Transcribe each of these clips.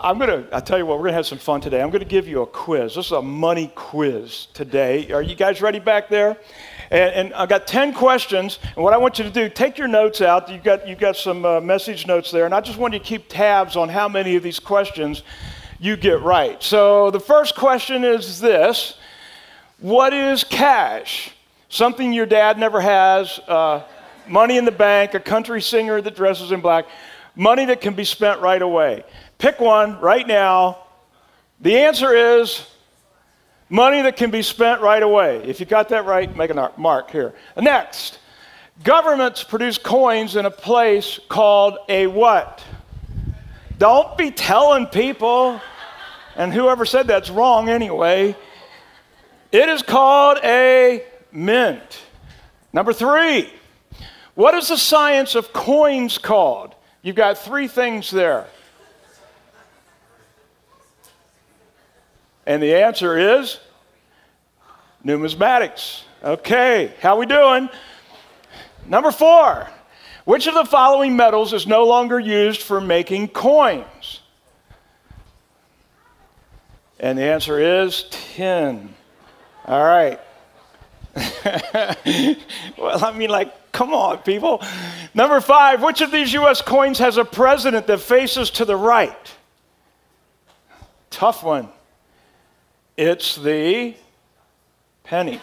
I'm going to, I'll tell you what, we're going to have some fun today. I'm going to give you a quiz. This is a money quiz today. Are you guys ready back there? And, and I've got 10 questions. And what I want you to do, take your notes out. You've got, you've got some uh, message notes there. And I just want you to keep tabs on how many of these questions you get right. So the first question is this What is cash? Something your dad never has, uh, money in the bank, a country singer that dresses in black, money that can be spent right away. Pick one right now. The answer is money that can be spent right away. If you got that right, make a mark here. Next, governments produce coins in a place called a what? Don't be telling people. And whoever said that's wrong anyway. It is called a mint. Number three, what is the science of coins called? You've got three things there. And the answer is numismatics. Okay, how we doing? Number 4. Which of the following metals is no longer used for making coins? And the answer is tin. All right. well, I mean, like, come on, people. Number five, which of these U.S. coins has a president that faces to the right? Tough one. It's the penny.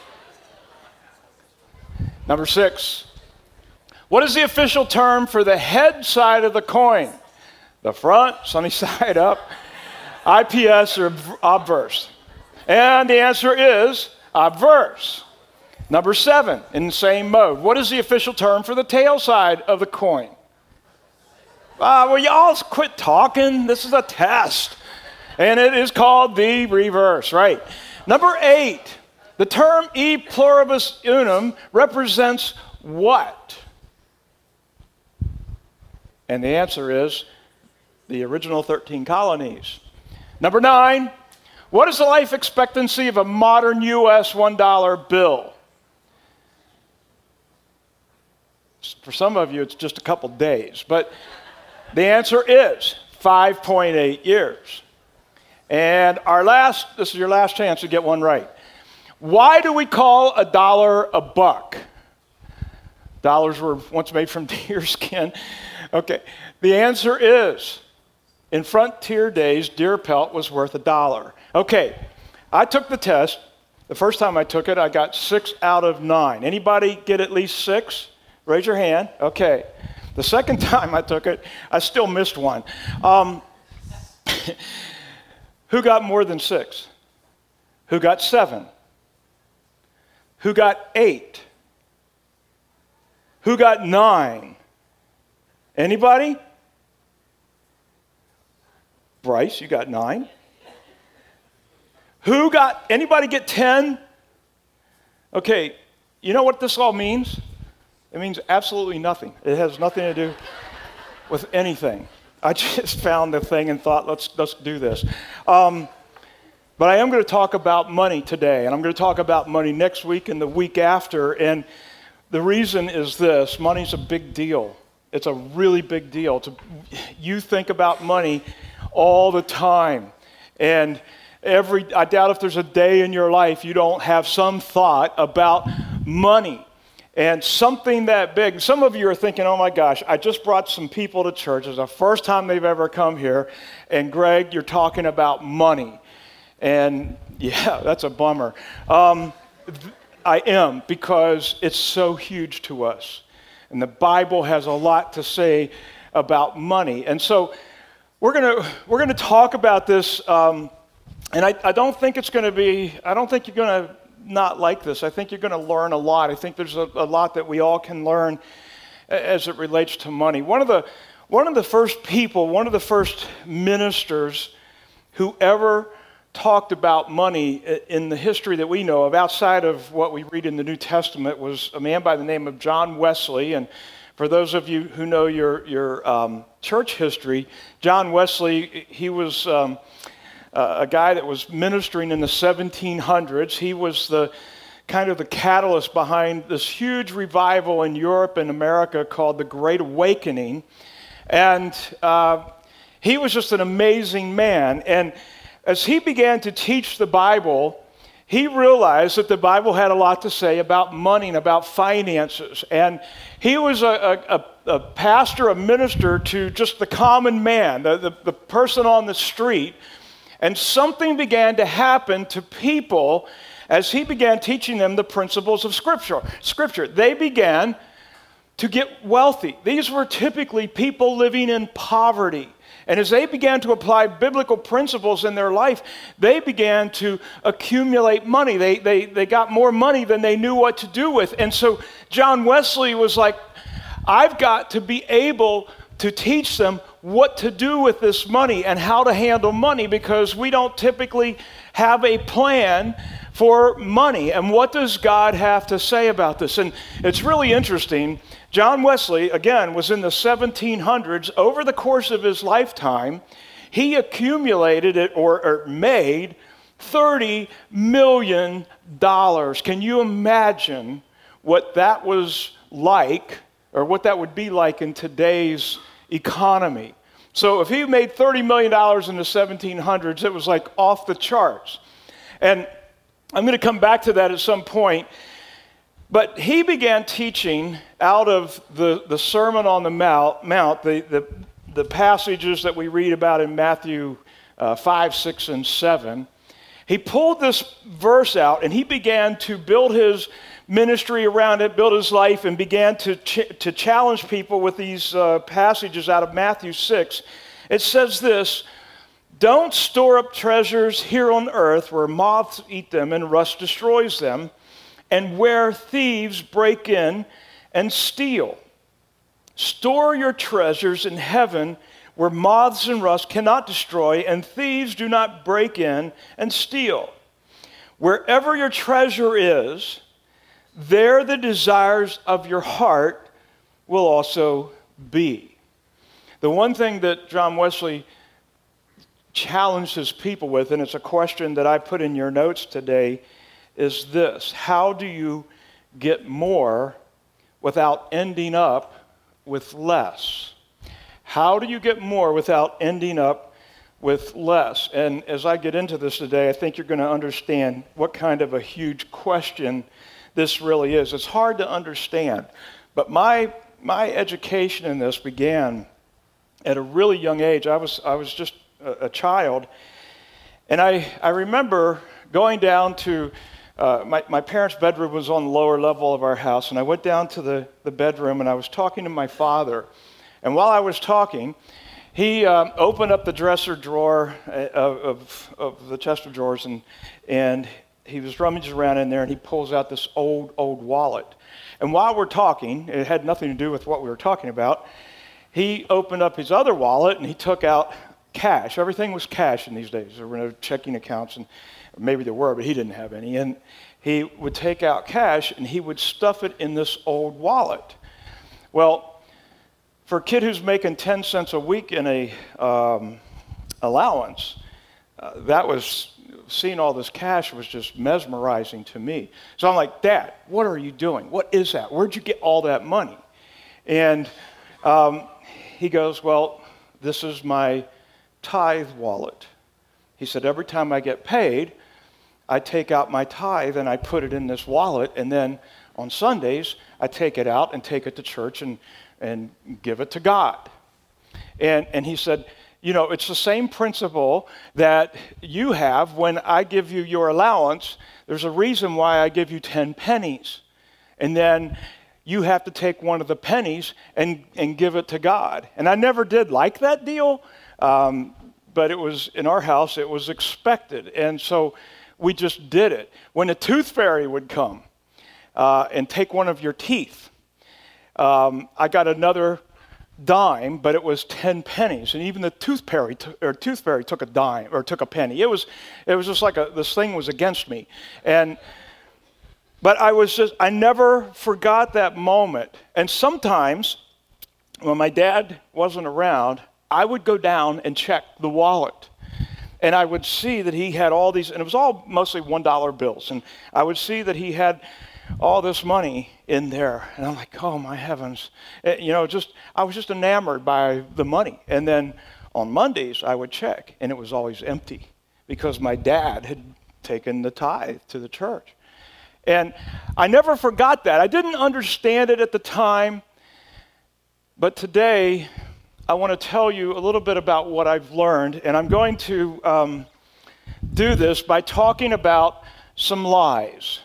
Number six, what is the official term for the head side of the coin? The front, sunny side up, IPS, or obverse? And the answer is obverse. Number seven, in the same mode, what is the official term for the tail side of the coin? Uh, well, y'all quit talking. This is a test. And it is called the reverse, right? Number eight, the term e pluribus unum represents what? And the answer is the original 13 colonies. Number nine, what is the life expectancy of a modern US $1 bill? For some of you, it's just a couple days, but the answer is 5.8 years. And our last, this is your last chance to get one right. Why do we call a dollar a buck? Dollars were once made from deer skin. Okay, the answer is in frontier days, deer pelt was worth a dollar. Okay, I took the test. The first time I took it, I got six out of nine. Anybody get at least six? Raise your hand. Okay. The second time I took it, I still missed one. Um, who got more than six? Who got seven? Who got eight? Who got nine? Anybody? Bryce, you got nine. Who got, anybody get 10? Okay, you know what this all means? It means absolutely nothing. It has nothing to do with anything. I just found the thing and thought, let's, let's do this. Um, but I am going to talk about money today, and I'm going to talk about money next week and the week after. And the reason is this money's a big deal. It's a really big deal. To, you think about money all the time. And every, I doubt if there's a day in your life you don't have some thought about money and something that big. Some of you are thinking, oh my gosh, I just brought some people to church. It's the first time they've ever come here. And Greg, you're talking about money. And yeah, that's a bummer. Um, I am because it's so huge to us. And the Bible has a lot to say about money. And so we're going we're gonna talk about this. Um, and I, I don't think it's going to be, I don't think you're going to not like this. I think you're going to learn a lot. I think there's a, a, lot that we all can learn as it relates to money. One of the one of the first people, one of the first ministers who ever talked about money in the history that we know of, outside of what we read in the New Testament, was a man by the name of John Wesley. And for those of you who know your, your um, church history, John Wesley, he was. Um, uh, a guy that was ministering in the 1700s. He was the kind of the catalyst behind this huge revival in Europe and America called the Great Awakening. And uh, he was just an amazing man. And as he began to teach the Bible, he realized that the Bible had a lot to say about money and about finances. And he was a, a, a pastor, a minister to just the common man, the, the, the person on the street. And something began to happen to people as he began teaching them the principles of Scripture. Scripture. They began to get wealthy. These were typically people living in poverty. And as they began to apply biblical principles in their life, they began to accumulate money. They, they, they got more money than they knew what to do with. And so John Wesley was like, I've got to be able to teach them what to do with this money and how to handle money because we don't typically have a plan for money. And what does God have to say about this? And it's really interesting. John Wesley, again, was in the 1700s. Over the course of his lifetime, he accumulated it or, or made $30 million. Can you imagine what that was like or what that would be like in today's economy? So if he made $30 million in the 1700s, it was like off the charts. And I'm going to come back to that at some point. But he began teaching out of the, the Sermon on the Mount, Mount the, the, the passages that we read about in Matthew uh, 5, 6, and 7. He pulled this verse out and he began to build his ministry around it, built his life, and began to, ch- to challenge people with these uh, passages out of Matthew 6. It says this Don't store up treasures here on earth where moths eat them and rust destroys them and where thieves break in and steal. Store your treasures in heaven where moths and rust cannot destroy, and thieves do not break in and steal. Wherever your treasure is, there the desires of your heart will also be. The one thing that John Wesley challenged his people with, and it's a question that I put in your notes today, is this How do you get more without ending up with less? How do you get more without ending up with less? And as I get into this today, I think you're going to understand what kind of a huge question this really is. It's hard to understand, but my, my education in this began at a really young age. I was, I was just a, a child, and I, I remember going down to uh, my, my parents' bedroom was on the lower level of our house, and I went down to the, the bedroom and I was talking to my father. And while I was talking, he um, opened up the dresser drawer uh, of, of, of, the chest of drawers, and, and he was rummaging around in there, and he pulls out this old, old wallet. And while we're talking, it had nothing to do with what we were talking about, he opened up his other wallet and he took out cash. Everything was cash in these days. There were no checking accounts, and maybe there were, but he didn't have any. And he would take out cash and he would stuff it in this old wallet. Well, for a kid who's making 10 cents a week in a um, allowance, uh, that was seeing all this cash was just mesmerizing to me. So I'm like, Dad, what are you doing? What is that? Where'd you get all that money? And um, he goes, Well, this is my tithe wallet. He said, Every time I get paid, I take out my tithe and I put it in this wallet, and then on Sundays, I take it out and take it to church and, and give it to God. And, and he said, You know, it's the same principle that you have when I give you your allowance. There's a reason why I give you 10 pennies. And then you have to take one of the pennies and, and give it to God. And I never did like that deal, um, but it was in our house, it was expected. And so we just did it. When the tooth fairy would come uh, and take one of your teeth, um, I got another dime, but it was 10 pennies. And even the tooth fairy, t- or tooth fairy took a dime or took a penny. It was, it was just like a, this thing was against me. And, but I was just, I never forgot that moment. And sometimes when my dad wasn't around, I would go down and check the wallet and I would see that he had all these, and it was all mostly $1 bills. And I would see that he had all this money in there. And I'm like, oh my heavens. Eh, you know, just, I was just enamored by the money. And then on Mondays, I would check, and it was always empty because my dad had taken the tithe to the church. And I never forgot that. I didn't understand it at the time, but today I want to tell you a little bit about what I've learned, and I'm going to um, do this by talking about some lies.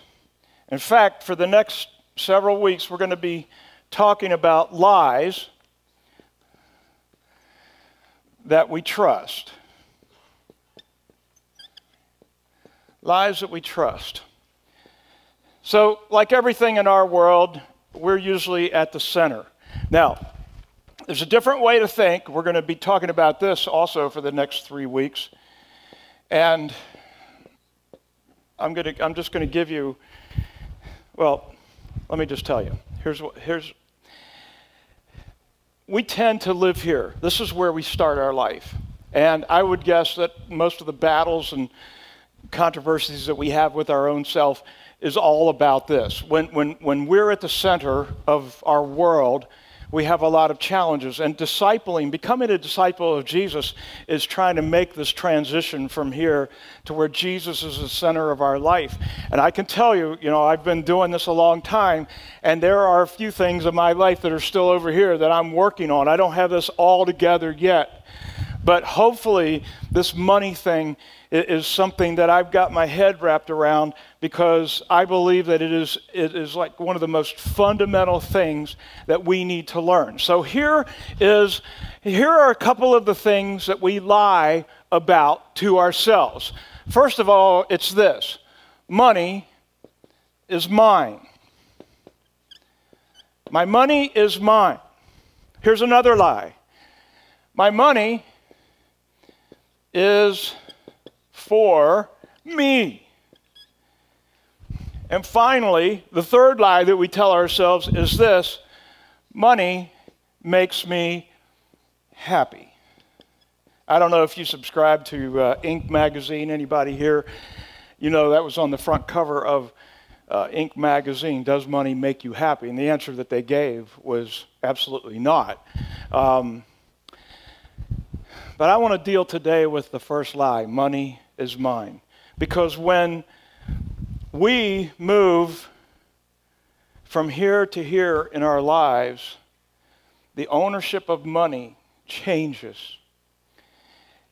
In fact, for the next several weeks, we're going to be talking about lies that we trust. Lies that we trust. So, like everything in our world, we're usually at the center. Now, there's a different way to think. We're going to be talking about this also for the next three weeks. And I'm, going to, I'm just going to give you, well, let me just tell you. Here's what, here's, we tend to live here. This is where we start our life. And I would guess that most of the battles and controversies that we have with our own self is all about this. When, when, when we're at the center of our world, we have a lot of challenges. And discipling, becoming a disciple of Jesus, is trying to make this transition from here to where Jesus is the center of our life. And I can tell you, you know, I've been doing this a long time, and there are a few things in my life that are still over here that I'm working on. I don't have this all together yet. But hopefully, this money thing is something that I've got my head wrapped around because I believe that it is, it is like one of the most fundamental things that we need to learn. So here is here are a couple of the things that we lie about to ourselves. First of all, it's this. Money is mine. My money is mine. Here's another lie. My money is for me. And finally, the third lie that we tell ourselves is this money makes me happy. I don't know if you subscribe to uh, Inc. magazine. Anybody here? You know, that was on the front cover of uh, Inc. magazine. Does money make you happy? And the answer that they gave was absolutely not. Um, but I want to deal today with the first lie money is mine. Because when we move from here to here in our lives, the ownership of money changes.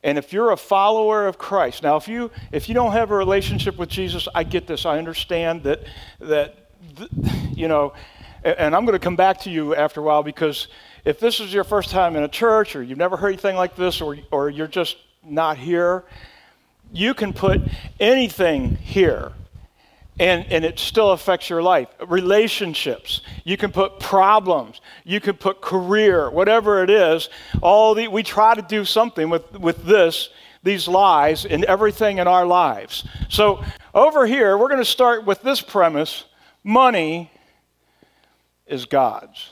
And if you're a follower of Christ, now if you if you don't have a relationship with Jesus, I get this. I understand that that you know, and I'm going to come back to you after a while because if this is your first time in a church or you've never heard anything like this or, or you're just not here, you can put anything here and, and it still affects your life. Relationships, you can put problems, you can put career, whatever it is. All the, we try to do something with, with this, these lies, and everything in our lives. So over here, we're going to start with this premise money is God's.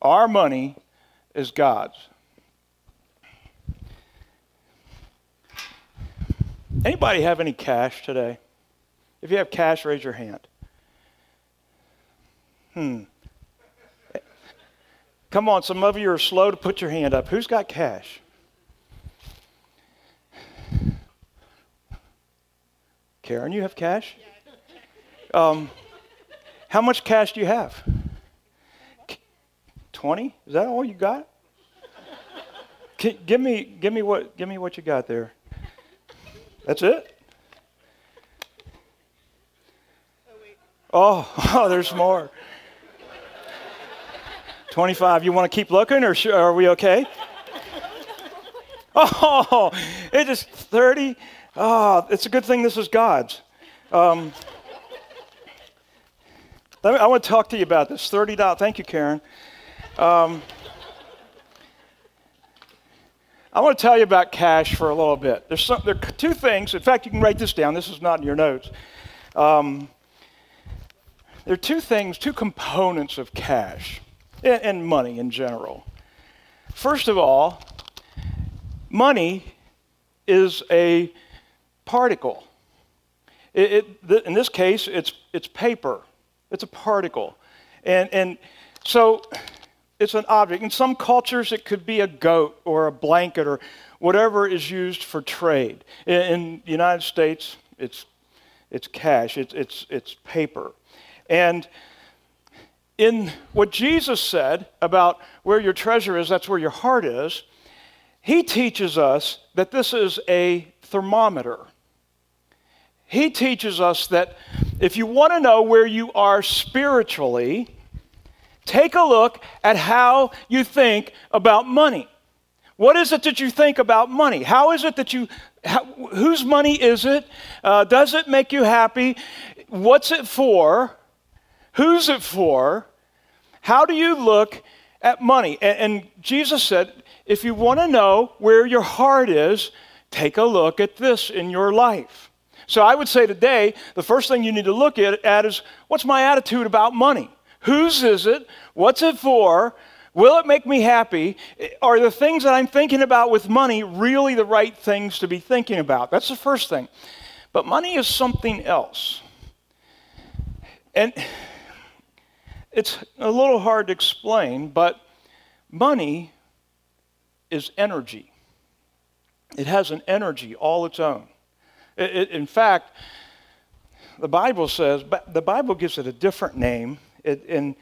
Our money is God's. Anybody have any cash today? If you have cash, raise your hand. Hmm. Come on, some of you are slow to put your hand up. Who's got cash? Karen, you have cash? Um, how much cash do you have? 20? Is that all you got? give me, give me what, give me what you got there. That's it. Oh, oh, there's more. 25. You want to keep looking, or are we okay? Oh, it is 30. Oh, it's a good thing this is God's. Um, me, I want to talk to you about this. $30. Thank you, Karen. Um, I want to tell you about cash for a little bit. There's some, there are two things. In fact, you can write this down. This is not in your notes. Um, there are two things, two components of cash and, money in general. First of all, money is a particle. It, it, in this case, it's, it's paper. It's a particle. And, and so it's an object. In some cultures, it could be a goat or a blanket or whatever is used for trade. In, in the United States, it's, it's cash, it's, it's, it's paper. And in what Jesus said about where your treasure is, that's where your heart is, he teaches us that this is a thermometer. He teaches us that if you want to know where you are spiritually, take a look at how you think about money. What is it that you think about money? How is it that you, how, whose money is it? Uh, does it make you happy? What's it for? Who's it for? How do you look at money? And, and Jesus said, if you want to know where your heart is, take a look at this in your life. So I would say today, the first thing you need to look at, at is what's my attitude about money? Whose is it? What's it for? Will it make me happy? Are the things that I'm thinking about with money really the right things to be thinking about? That's the first thing. But money is something else. And it's a little hard to explain, but money is energy. It has an energy all its own. It, it, in fact, the Bible says, but the Bible gives it a different name, it, and,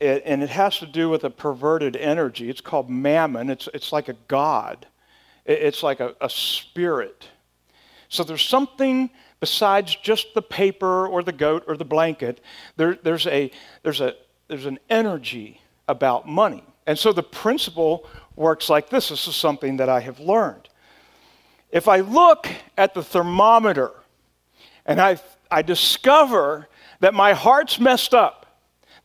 it, and it has to do with a perverted energy. It's called mammon. It's, it's like a god, it's like a, a spirit. So there's something besides just the paper or the goat or the blanket. There, there's, a, there's, a, there's an energy about money. And so the principle works like this. This is something that I have learned. If I look at the thermometer and I, I discover that my heart's messed up,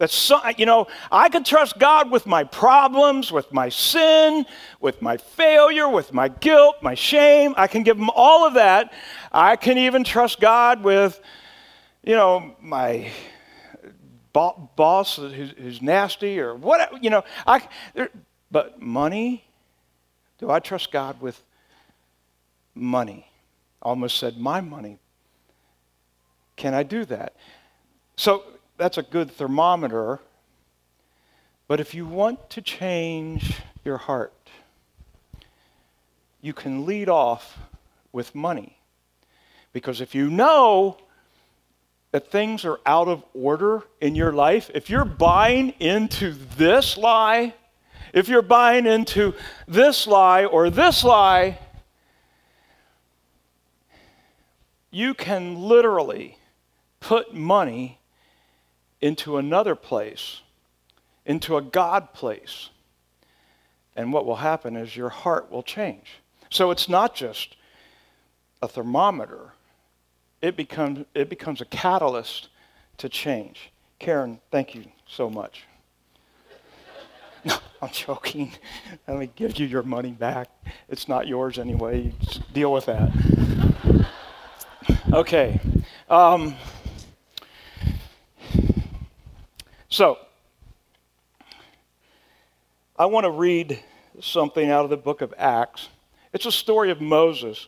that so, you know, I can trust God with my problems, with my sin, with my failure, with my guilt, my shame. I can give him all of that. I can even trust God with, you know, my boss who's, who's nasty or whatever, you know. I, there, but money, do I trust God with money? Almost said my money. Can I do that? So that's a good thermometer. But if you want to change your heart, you can lead off with money. Because if you know that things are out of order in your life, if you're buying into this lie, if you're buying into this lie or this lie, you can literally put money into another place, into a God place. And what will happen is your heart will change. So it's not just a thermometer, it becomes, it becomes a catalyst to change. Karen, thank you so much. No, I'm joking. Let me give you your money back. It's not yours anyway. Just deal with that. Okay. Um, So, I want to read something out of the book of Acts. It's a story of Moses,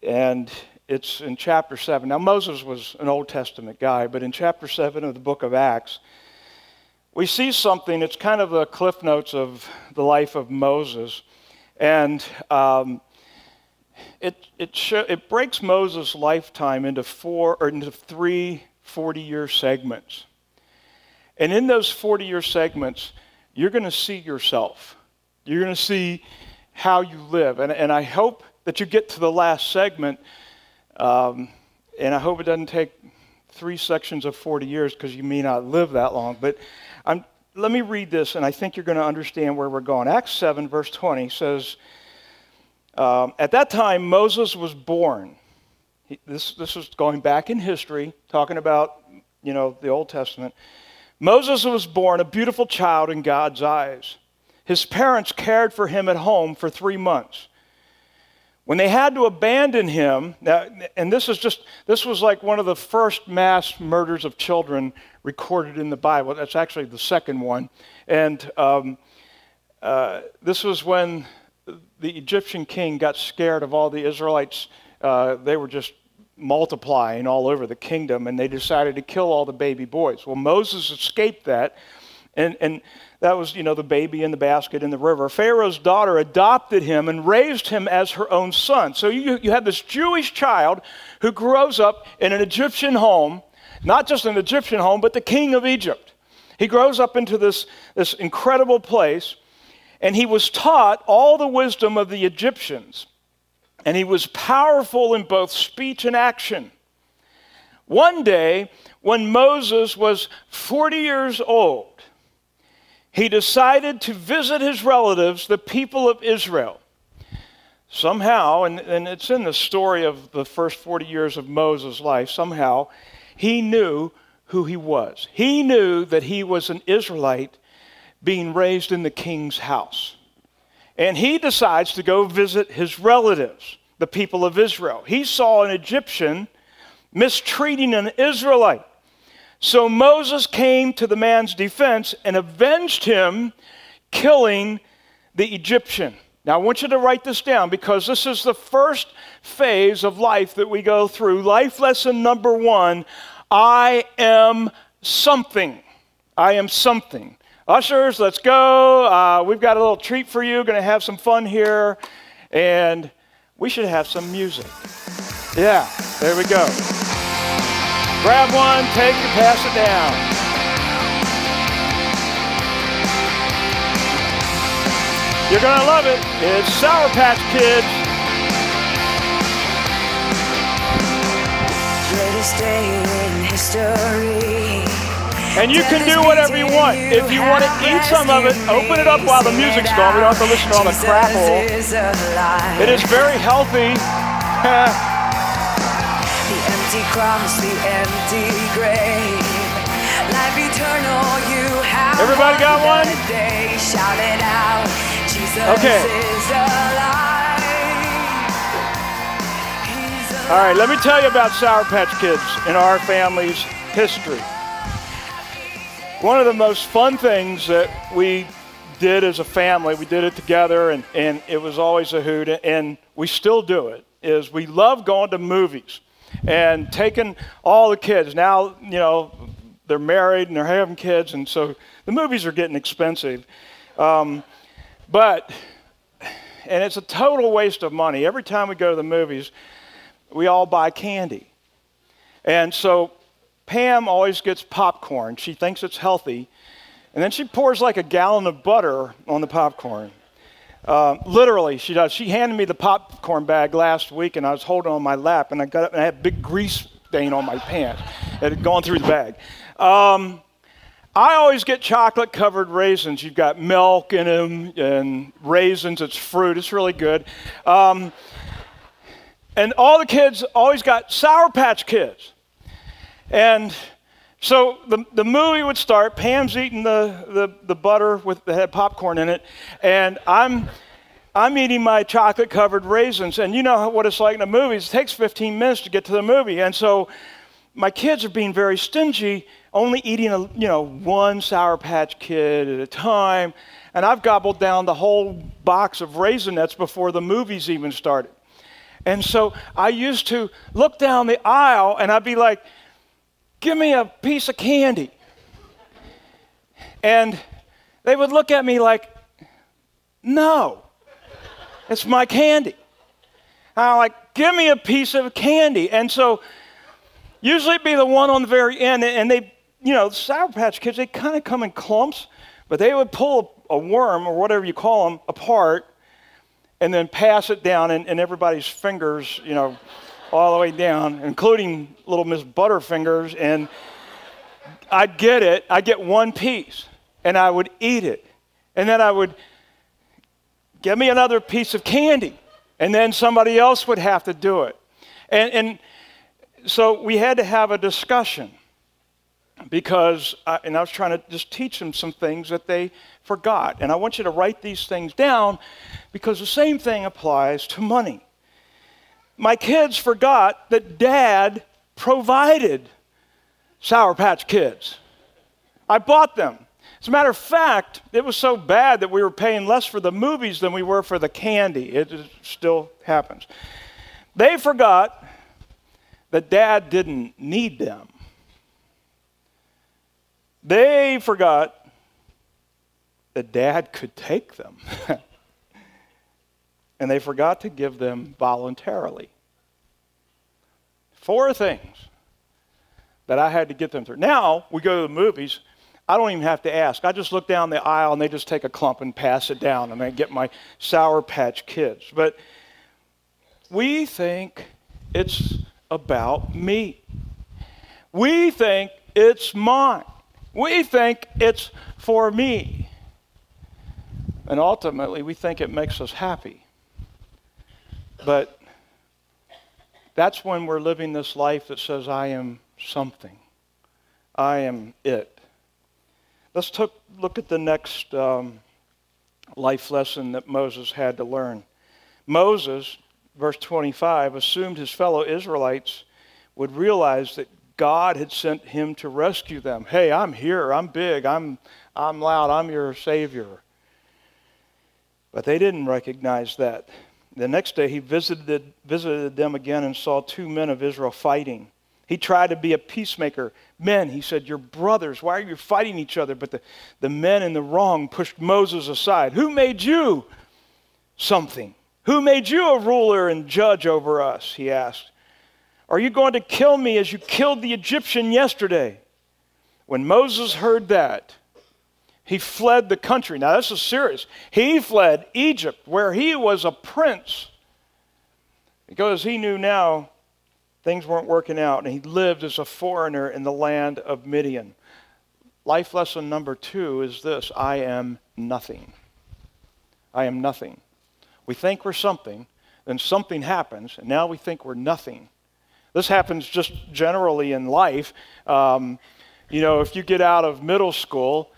and it's in chapter 7. Now, Moses was an Old Testament guy, but in chapter 7 of the book of Acts, we see something. It's kind of the cliff notes of the life of Moses. And um, it, it, it breaks Moses' lifetime into four or into three 40 year segments. And in those 40 year segments, you're going to see yourself. You're going to see how you live. And, and I hope that you get to the last segment, um, and I hope it doesn't take three sections of 40 years because you may not live that long. But I'm, let me read this, and I think you're going to understand where we're going. Acts 7, verse 20 says, um, At that time, Moses was born. He, this, this is going back in history, talking about, you know, the Old Testament. Moses was born a beautiful child in God's eyes. His parents cared for him at home for three months. When they had to abandon him, now, and this is just, this was like one of the first mass murders of children recorded in the Bible. That's actually the second one. And um, uh, this was when the Egyptian king got scared of all the Israelites. Uh, they were just multiplying all over the kingdom, and they decided to kill all the baby boys. Well, Moses escaped that, And, and that was, you know, the baby in the basket in the river. Pharaoh's daughter adopted him and raised him as her own son. So you, you have this Jewish child who grows up in an Egyptian home, not just an Egyptian home, but the king of Egypt. He grows up into this, this incredible place, and he was taught all the wisdom of the Egyptians. And he was powerful in both speech and action. One day, when Moses was 40 years old, he decided to visit his relatives, the people of Israel. Somehow, and, and it's in the story of the first 40 years of Moses' life, somehow he knew who he was. He knew that he was an Israelite being raised in the king's house. And he decides to go visit his relatives, the people of Israel. He saw an Egyptian mistreating an Israelite. So Moses came to the man's defense and avenged him, killing the Egyptian. Now, I want you to write this down because this is the first phase of life that we go through. Life lesson number one I am something. I am something. Ushers, let's go. Uh, we've got a little treat for you. Going to have some fun here. And we should have some music. Yeah, there we go. Grab one, take it, pass it down. You're going to love it. It's Sour Patch Kids. Greatest day in history. And you can do whatever you want. If you want to eat some of it, open it up while the music's going. We don't have to listen to all the crackle. It is very healthy. empty cross, the empty grave. Life eternal, you have Everybody got one? Shout it out. Jesus okay. is alive. alive. All right, let me tell you about Sour Patch Kids in our family's history. One of the most fun things that we did as a family, we did it together, and, and it was always a hoot, and we still do it, is we love going to movies and taking all the kids. Now, you know, they're married and they're having kids, and so the movies are getting expensive. Um, but, and it's a total waste of money. Every time we go to the movies, we all buy candy. And so Pam always gets popcorn. She thinks it's healthy. And then she pours like a gallon of butter on the popcorn. Uh, literally, she does. She handed me the popcorn bag last week, and I was holding on my lap, and I got up and I had a big grease stain on my pants. It had gone through the bag. Um, I always get chocolate covered raisins. You've got milk in them and raisins. It's fruit. It's really good. Um, and all the kids always got Sour Patch Kids. And so the, the movie would start. Pam's eating the, the, the butter with the had popcorn in it, and I'm I'm eating my chocolate covered raisins. And you know what it's like in the movies. It takes 15 minutes to get to the movie, and so my kids are being very stingy, only eating a you know one Sour Patch Kid at a time. And I've gobbled down the whole box of Raisinets before the movies even started. And so I used to look down the aisle and I'd be like, Give me a piece of candy. And they would look at me like, No, it's my candy. And I'm like, Give me a piece of candy. And so, usually be the one on the very end, and they, you know, Sour Patch Kids, they kind of come in clumps, but they would pull a worm or whatever you call them apart and then pass it down, and, and everybody's fingers, you know, all the way down, including little Miss Butterfingers. And I'd get it, I'd get one piece, and I would eat it. And then I would give me another piece of candy, and then somebody else would have to do it. And, and so we had to have a discussion because, I, and I was trying to just teach them some things that they forgot. And I want you to write these things down because the same thing applies to money my kids forgot that dad provided Sour Patch Kids. I bought them. As a matter of fact, it was so bad that we were paying less for the movies than we were for the candy. It still happens. They forgot that dad didn't need them. They forgot that dad could take them. and they forgot to give them voluntarily. Four things that I had to get them through. Now we go to the movies. I don't even have to ask. I just look down the aisle and they just take a clump and pass it down, and I get my Sour Patch Kids. But we think it's about me. We think it's mine. We think it's for me. And ultimately, we think it makes us happy. But that's when we're living this life that says, I am something. I am it. Let's look at the next um, life lesson that Moses had to learn. Moses, verse 25, assumed his fellow Israelites would realize that God had sent him to rescue them. Hey, I'm here. I'm big. I'm, I'm loud. I'm your Savior. But they didn't recognize that. The next day, he visited, visited them again and saw two men of Israel fighting. He tried to be a peacemaker. Men, he said, You're brothers. Why are you fighting each other? But the, the men in the wrong pushed Moses aside. Who made you something? Who made you a ruler and judge over us? He asked. Are you going to kill me as you killed the Egyptian yesterday? When Moses heard that, he fled the country. Now, this is serious. He fled Egypt, where he was a prince, because he knew now things weren't working out, and he lived as a foreigner in the land of Midian. Life lesson number two is this I am nothing. I am nothing. We think we're something, then something happens, and now we think we're nothing. This happens just generally in life. Um, you know, if you get out of middle school,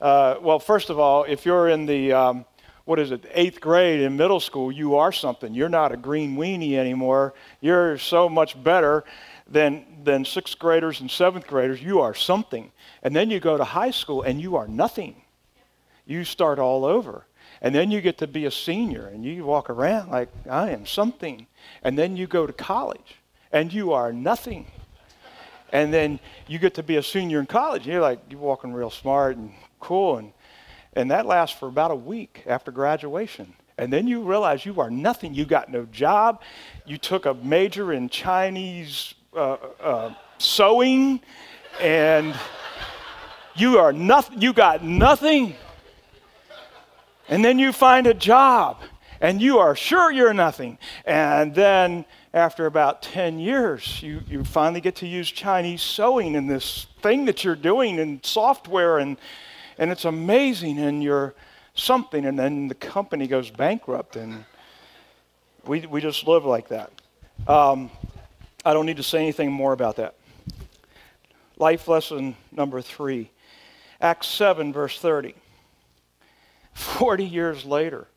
uh, well, first of all, if you're in the, um, what is it, eighth grade in middle school, you are something. You're not a green weenie anymore. You're so much better than, than sixth graders and seventh graders. You are something. And then you go to high school and you are nothing. You start all over. And then you get to be a senior and you walk around like, I am something. And then you go to college and you are nothing. And then you get to be a senior in college. And you're like, you're walking real smart and cool. And, and that lasts for about a week after graduation. And then you realize you are nothing. You got no job. You took a major in Chinese uh, uh, sewing, and you are nothing. You got nothing. And then you find a job, and you are sure you're nothing. And then after about 10 years, you, you finally get to use Chinese sewing in this thing that you're doing in software and and it's amazing and you're something and then the company goes bankrupt and we, we just live like that. Um, i don't need to say anything more about that. Life lesson number three acts 7 verse 30 40 years later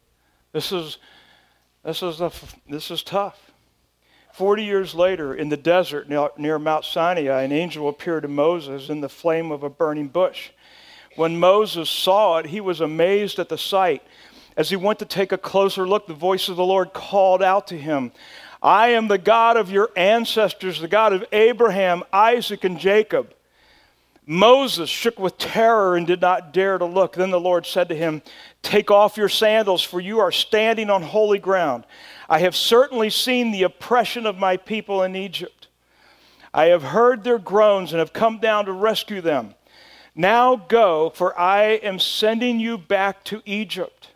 this is this is a, this is tough. 40 years later, in the desert near Mount Sinai, an angel appeared to Moses in the flame of a burning bush. When Moses saw it, he was amazed at the sight. As he went to take a closer look, the voice of the Lord called out to him, I am the God of your ancestors, the God of Abraham, Isaac, and Jacob. Moses shook with terror and did not dare to look. Then the Lord said to him, Take off your sandals, for you are standing on holy ground. I have certainly seen the oppression of my people in Egypt. I have heard their groans and have come down to rescue them. Now go, for I am sending you back to Egypt.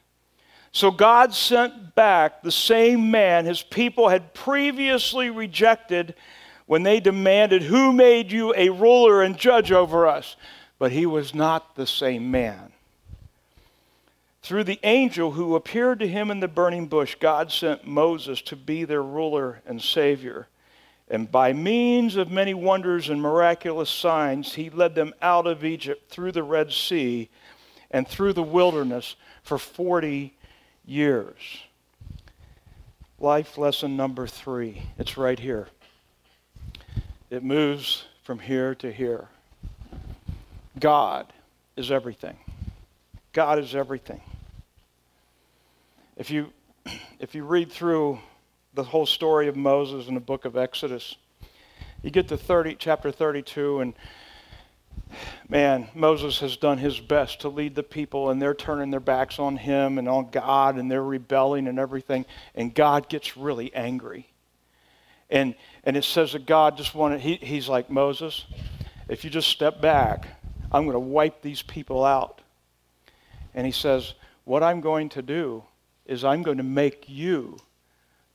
So God sent back the same man his people had previously rejected when they demanded, Who made you a ruler and judge over us? But he was not the same man. Through the angel who appeared to him in the burning bush, God sent Moses to be their ruler and savior. And by means of many wonders and miraculous signs, he led them out of Egypt through the Red Sea and through the wilderness for 40 years. Life lesson number three. It's right here. It moves from here to here. God is everything. God is everything. If you, if you read through the whole story of Moses in the book of Exodus. You get to 30, chapter 32, and man, Moses has done his best to lead the people, and they're turning their backs on him and on God, and they're rebelling and everything. And God gets really angry. And, and it says that God just wanted, he, he's like, Moses, if you just step back, I'm going to wipe these people out. And he says, What I'm going to do is I'm going to make you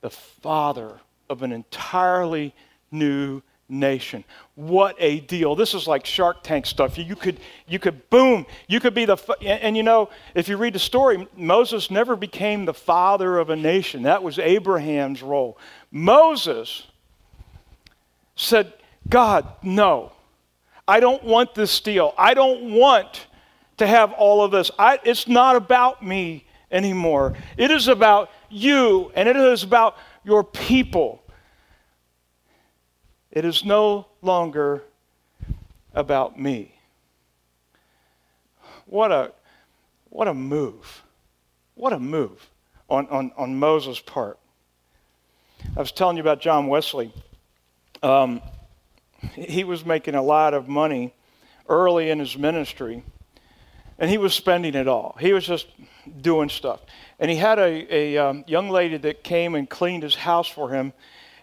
the father of an entirely new nation. What a deal. This is like Shark Tank stuff. You could, you could boom, you could be the, and, and, you know, if you read the story, Moses never became the father of a nation. That was Abraham's role. Moses said, God, no, I don't want this deal. I don't want to have all of this. I, it's not about me anymore. It is about you, and it is about your people. It is no longer about me. What a, what a move. What a move on, on, on Moses' part. I was telling you about John Wesley. Um, he was making a lot of money early in his ministry, and he was spending it all. He was just doing stuff. And he had a, a um, young lady that came and cleaned his house for him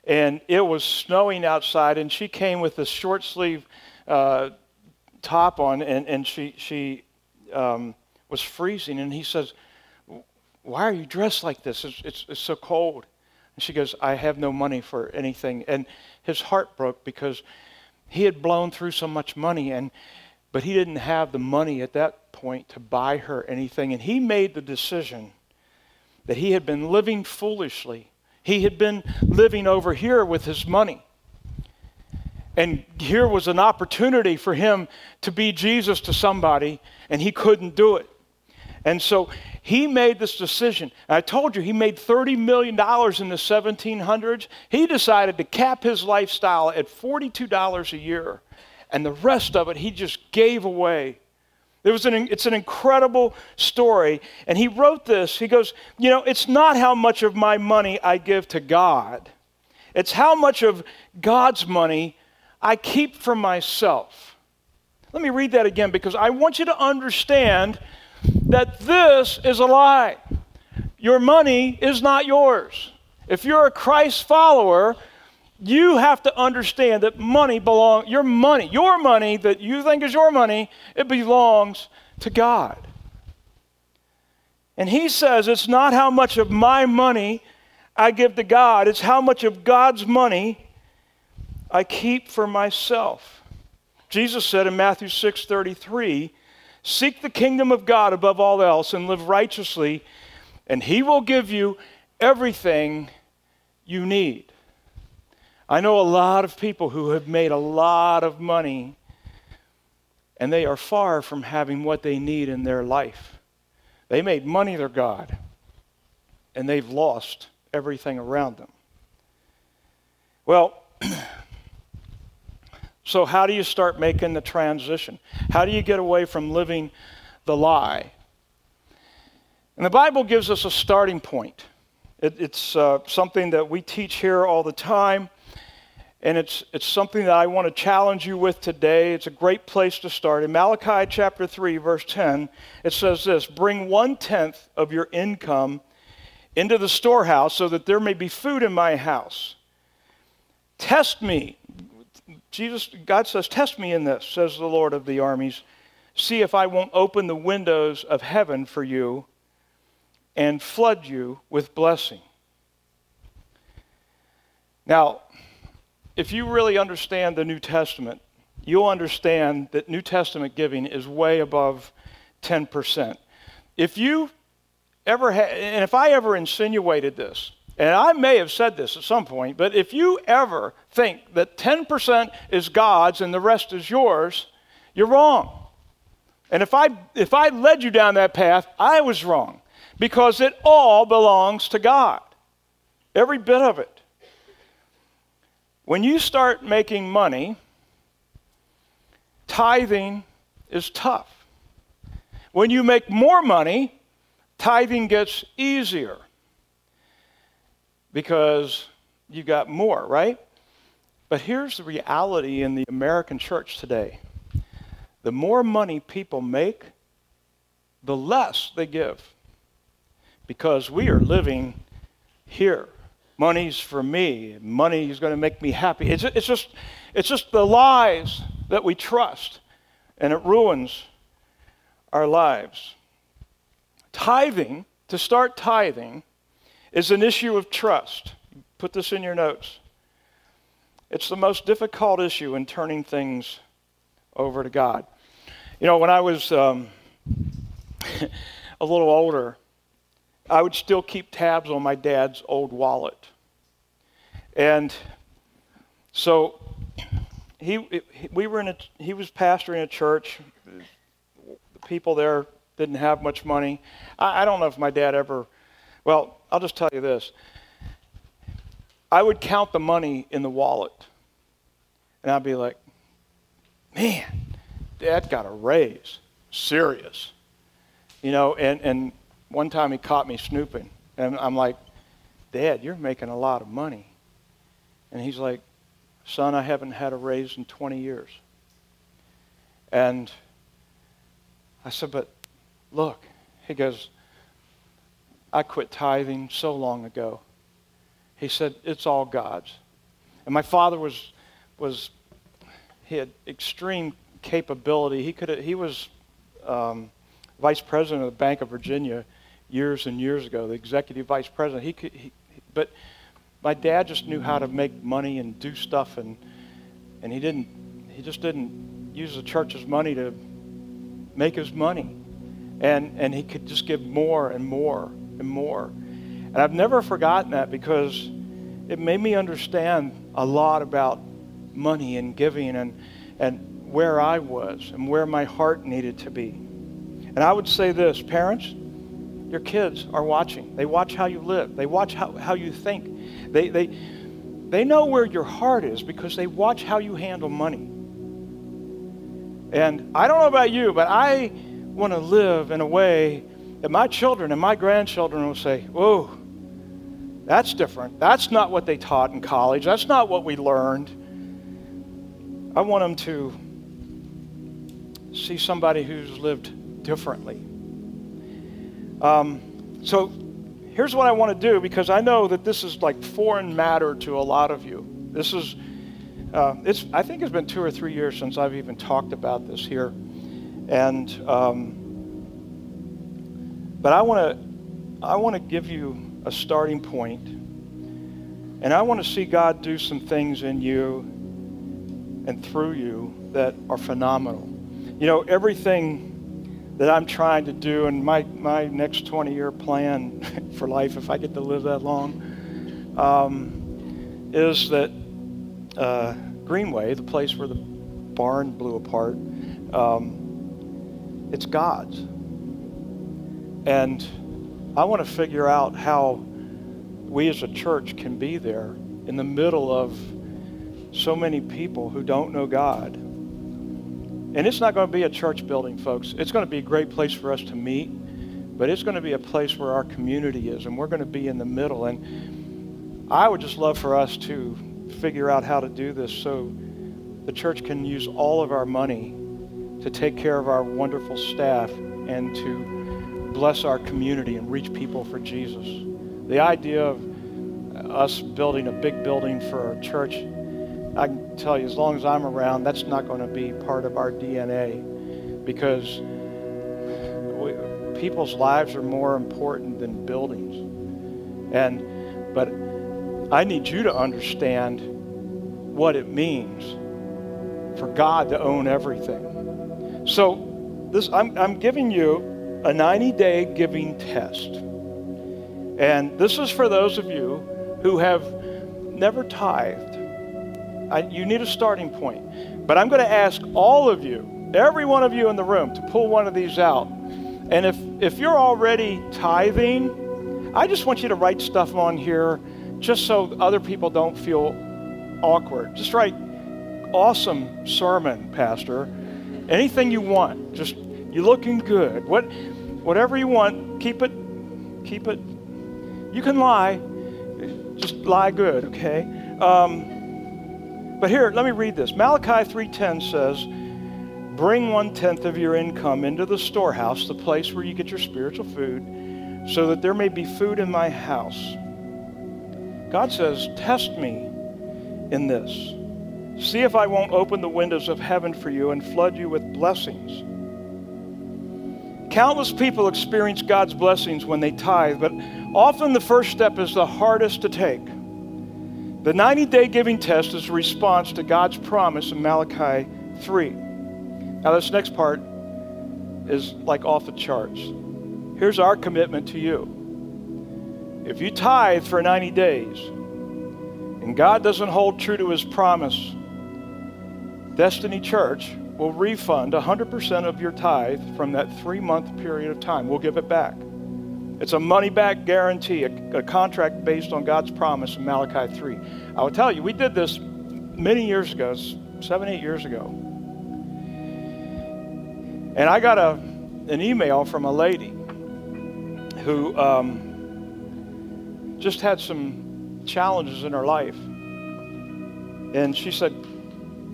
and it was snowing outside, and she came with a short sleeve uh, top on, and, and she, she um, was freezing. And he says, Why are you dressed like this? It's, it's, it's so cold. And she goes, I have no money for anything. And his heart broke because he had blown through so much money, and, but he didn't have the money at that point to buy her anything. And he made the decision that he had been living foolishly he had been living over here with his money. And here was an opportunity for him to be Jesus to somebody, and he couldn't do it. And so he made this decision. I told you he made $30 million in the 1700s. He decided to cap his lifestyle at $42 a year, and the rest of it he just gave away there was an, it's an incredible story. And he wrote this. He goes, You know, it's not how much of my money I give to God, it's how much of God's money I keep for myself. Let me read that again because I want you to understand that this is a lie. Your money is not yours. If you're a Christ follower, you have to understand that money belongs, your money, your money that you think is your money, it belongs to God. And he says it's not how much of my money I give to God, it's how much of God's money I keep for myself. Jesus said in Matthew 6:33, "Seek the kingdom of God above all else and live righteously, and he will give you everything you need." I know a lot of people who have made a lot of money and they are far from having what they need in their life. They made money their God and they've lost everything around them. Well, so how do you start making the transition? How do you get away from living the lie? And the Bible gives us a starting point. It, it's uh, something that we teach here all the time. And it's, it's something that I want to challenge you with today. It's a great place to start. In Malachi chapter 3, verse 10, it says this Bring one tenth of your income into the storehouse so that there may be food in my house. Test me. Jesus, God says, Test me in this, says the Lord of the armies. See if I won't open the windows of heaven for you and flood you with blessing. Now, if you really understand the New Testament, you'll understand that New Testament giving is way above 10%. If you ever had, and if I ever insinuated this, and I may have said this at some point, but if you ever think that 10% is God's and the rest is yours, you're wrong. And if I, if I led you down that path, I was wrong because it all belongs to God. Every bit of it. When you start making money, tithing is tough. When you make more money, tithing gets easier because you've got more, right? But here's the reality in the American church today the more money people make, the less they give. Because we are living here. Money's for me. Money is going to make me happy. It's, it's, just, it's just the lies that we trust, and it ruins our lives. Tithing, to start tithing, is an issue of trust. Put this in your notes. It's the most difficult issue in turning things over to God. You know, when I was um, a little older, I would still keep tabs on my dad's old wallet. And so he, we were in a, he was pastoring a church. The people there didn't have much money. I, I don't know if my dad ever, well, I'll just tell you this. I would count the money in the wallet. And I'd be like, man, dad got a raise. Serious. You know, and, and one time he caught me snooping. And I'm like, Dad, you're making a lot of money. And he's like, Son, I haven't had a raise in 20 years. And I said, But look, he goes, I quit tithing so long ago. He said, It's all God's. And my father was, was he had extreme capability. He, could he was um, vice president of the Bank of Virginia years and years ago, the executive vice president. He could, he, but my dad just knew how to make money and do stuff, and, and he, didn't, he just didn't use the church's money to make his money and, and he could just give more and more and more. And I've never forgotten that because it made me understand a lot about money and giving and, and where I was and where my heart needed to be. And I would say this parents, your kids are watching. They watch how you live, they watch how, how you think. They, they, they know where your heart is because they watch how you handle money. And I don't know about you, but I want to live in a way that my children and my grandchildren will say, Whoa, that's different. That's not what they taught in college. That's not what we learned. I want them to see somebody who's lived differently. Um, so here's what I want to do because I know that this is like foreign matter to a lot of you. This is, uh, it's, I think it's been two or three years since I've even talked about this here. And um, but I want to I want to give you a starting point, and I want to see God do some things in you and through you that are phenomenal. You know, everything that I'm trying to do, and my my next 20 year plan for life, if I get to live that long, um, is that uh, Greenway, the place where the barn blew apart. Um, it's God's. And I want to figure out how we as a church can be there in the middle of so many people who don't know God. And it's not going to be a church building, folks. It's going to be a great place for us to meet, but it's going to be a place where our community is, and we're going to be in the middle. And I would just love for us to figure out how to do this so the church can use all of our money to take care of our wonderful staff and to bless our community and reach people for Jesus. The idea of us building a big building for our church, I can tell you, as long as I'm around, that's not going to be part of our DNA because we, people's lives are more important than buildings. And but I need you to understand what it means for God to own everything. So this, I'm, I'm giving you a 90-day giving test. And this is for those of you who have never tithed. I, you need a starting point. But I'm going to ask all of you, every one of you in the room, to pull one of these out. And if, if you're already tithing, I just want you to write stuff on here just so other people don't feel awkward. Just write, awesome sermon, Pastor. Anything you want. Just you're looking good. What whatever you want, keep it keep it. You can lie. Just lie good, okay? Um, but here, let me read this. Malachi 3:10 says, bring one tenth of your income into the storehouse, the place where you get your spiritual food, so that there may be food in my house. God says, Test me in this. See if I won't open the windows of heaven for you and flood you with blessings. Countless people experience God's blessings when they tithe, but often the first step is the hardest to take. The 90 day giving test is a response to God's promise in Malachi 3. Now, this next part is like off the charts. Here's our commitment to you. If you tithe for 90 days and God doesn't hold true to his promise, Destiny Church will refund 100% of your tithe from that three month period of time. We'll give it back. It's a money back guarantee, a, a, contract based on God's promise in Malachi 3. I will tell you, we did this many years ago, seven, eight years ago. And I got a, an email from a lady who um, just had some challenges in her life. And she said,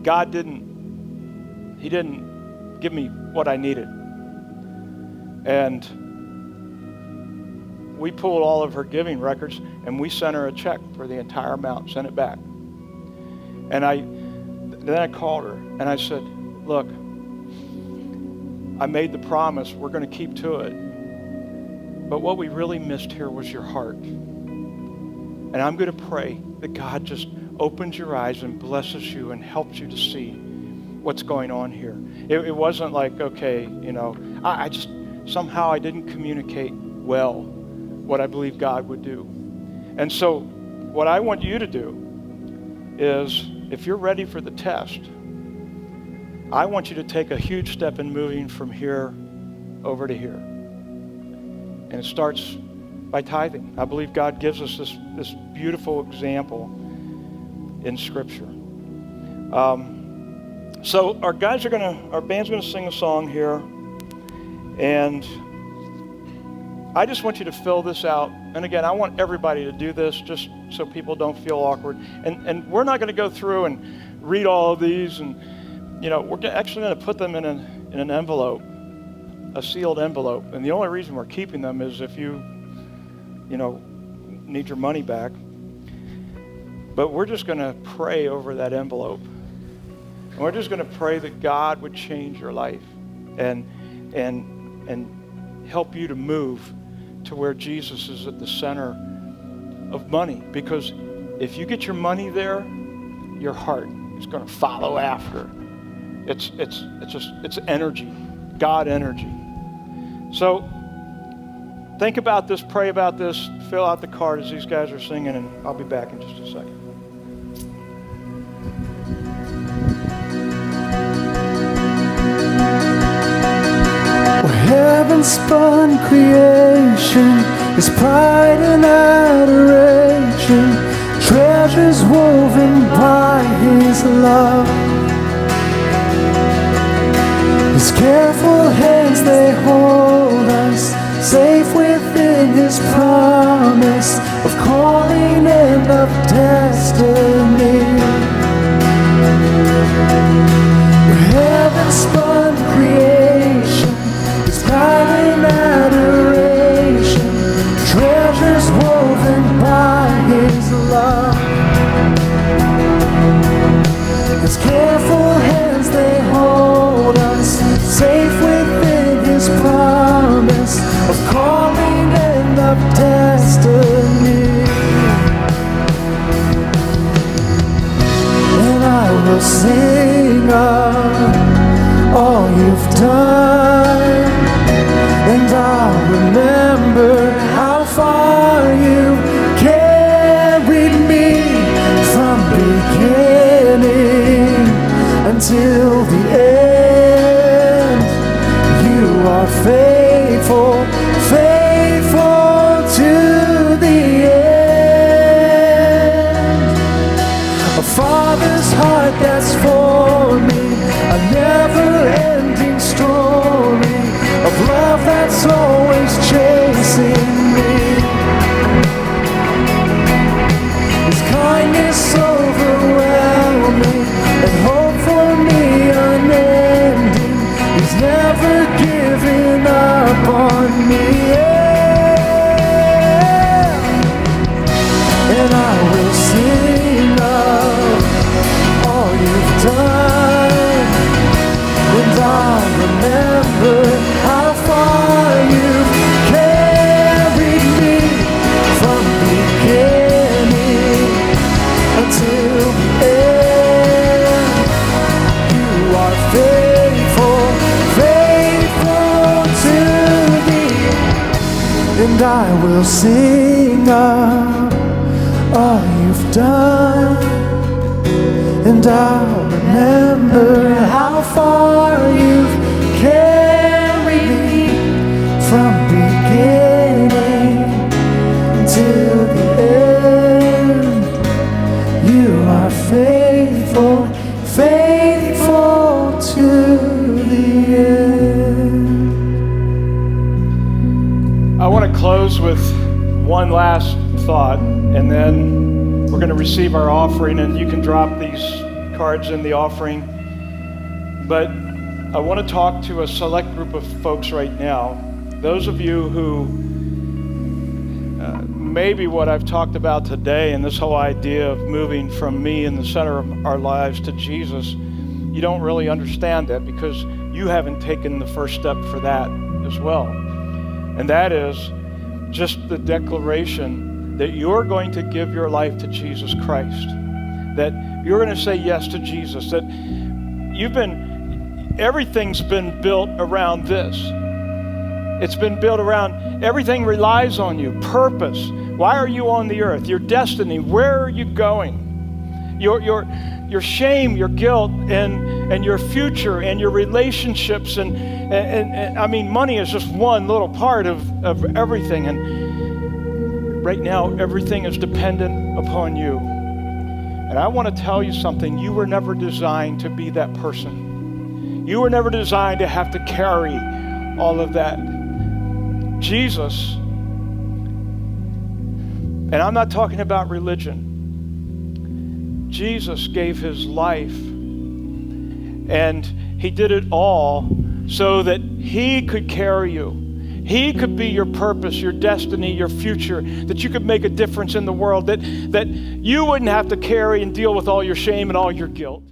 God didn't, He didn't give me what I needed. And we pulled all of her giving records and we sent her a check for the entire amount, sent it back. And I then I called her and I said, Look, I made the promise, we're going to keep to it. But what we really missed here was your heart. And I'm going to pray that God just opens your eyes and blesses you and helps you to see what's going on here. It, it wasn't like, okay, you know, I, I just somehow I didn't communicate well what I believe God would do. And so, what I want you to do is if you're ready for the test, I want you to take a huge step in moving from here over to here. And it starts by tithing. I believe God gives us this, this beautiful example in Scripture. Um, so our guys are gonna, our band's gonna sing a song here, and I just want you to fill this out. And again, I want everybody to do this just so people don't feel awkward. And and we're not gonna go through and read all of these, and you know, we're actually gonna put them in an in an envelope, a sealed envelope. And the only reason we're keeping them is if you, you know, need your money back. But we're just going to pray over that envelope. And we're just going to pray that God would change your life and, and, and help you to move to where Jesus is at the center of money. Because if you get your money there, your heart is going to follow after. It's, it's, it's just, it's energy, God energy. So think about this, pray about this, fill out the card as these guys are singing, and I'll be back in just a second. heaven spun creation is pride and adoration, treasures woven by His love. His careful hands they hold us safe within His promise of calling and of destiny. Sing of all you've done. Cards in the offering. But I want to talk to a select group of folks right now. Those of you who uh, maybe what I've talked about today and this whole idea of moving from me in the center of our lives to Jesus, you don't really understand that because you haven't taken the first step for that as well. And that is just the declaration that you're going to give your life to Jesus Christ. That you're going to say yes to Jesus. That you've been, everything's been built around this. It's been built around, everything relies on you. Purpose. Why are you on the earth? Your destiny. Where are you going? Your, your, your shame, your guilt, and, and your future, and your relationships. And, and, and, and I mean, money is just one little part of, of everything. And right now, everything is dependent upon you. And I want to tell you something you were never designed to be that person. You were never designed to have to carry all of that. Jesus, and I'm not talking about religion, Jesus gave his life and he did it all so that he could carry you. He could be your purpose, your destiny, your future, that you could make a difference in the world, that, that you wouldn't have to carry and deal with all your shame and all your guilt.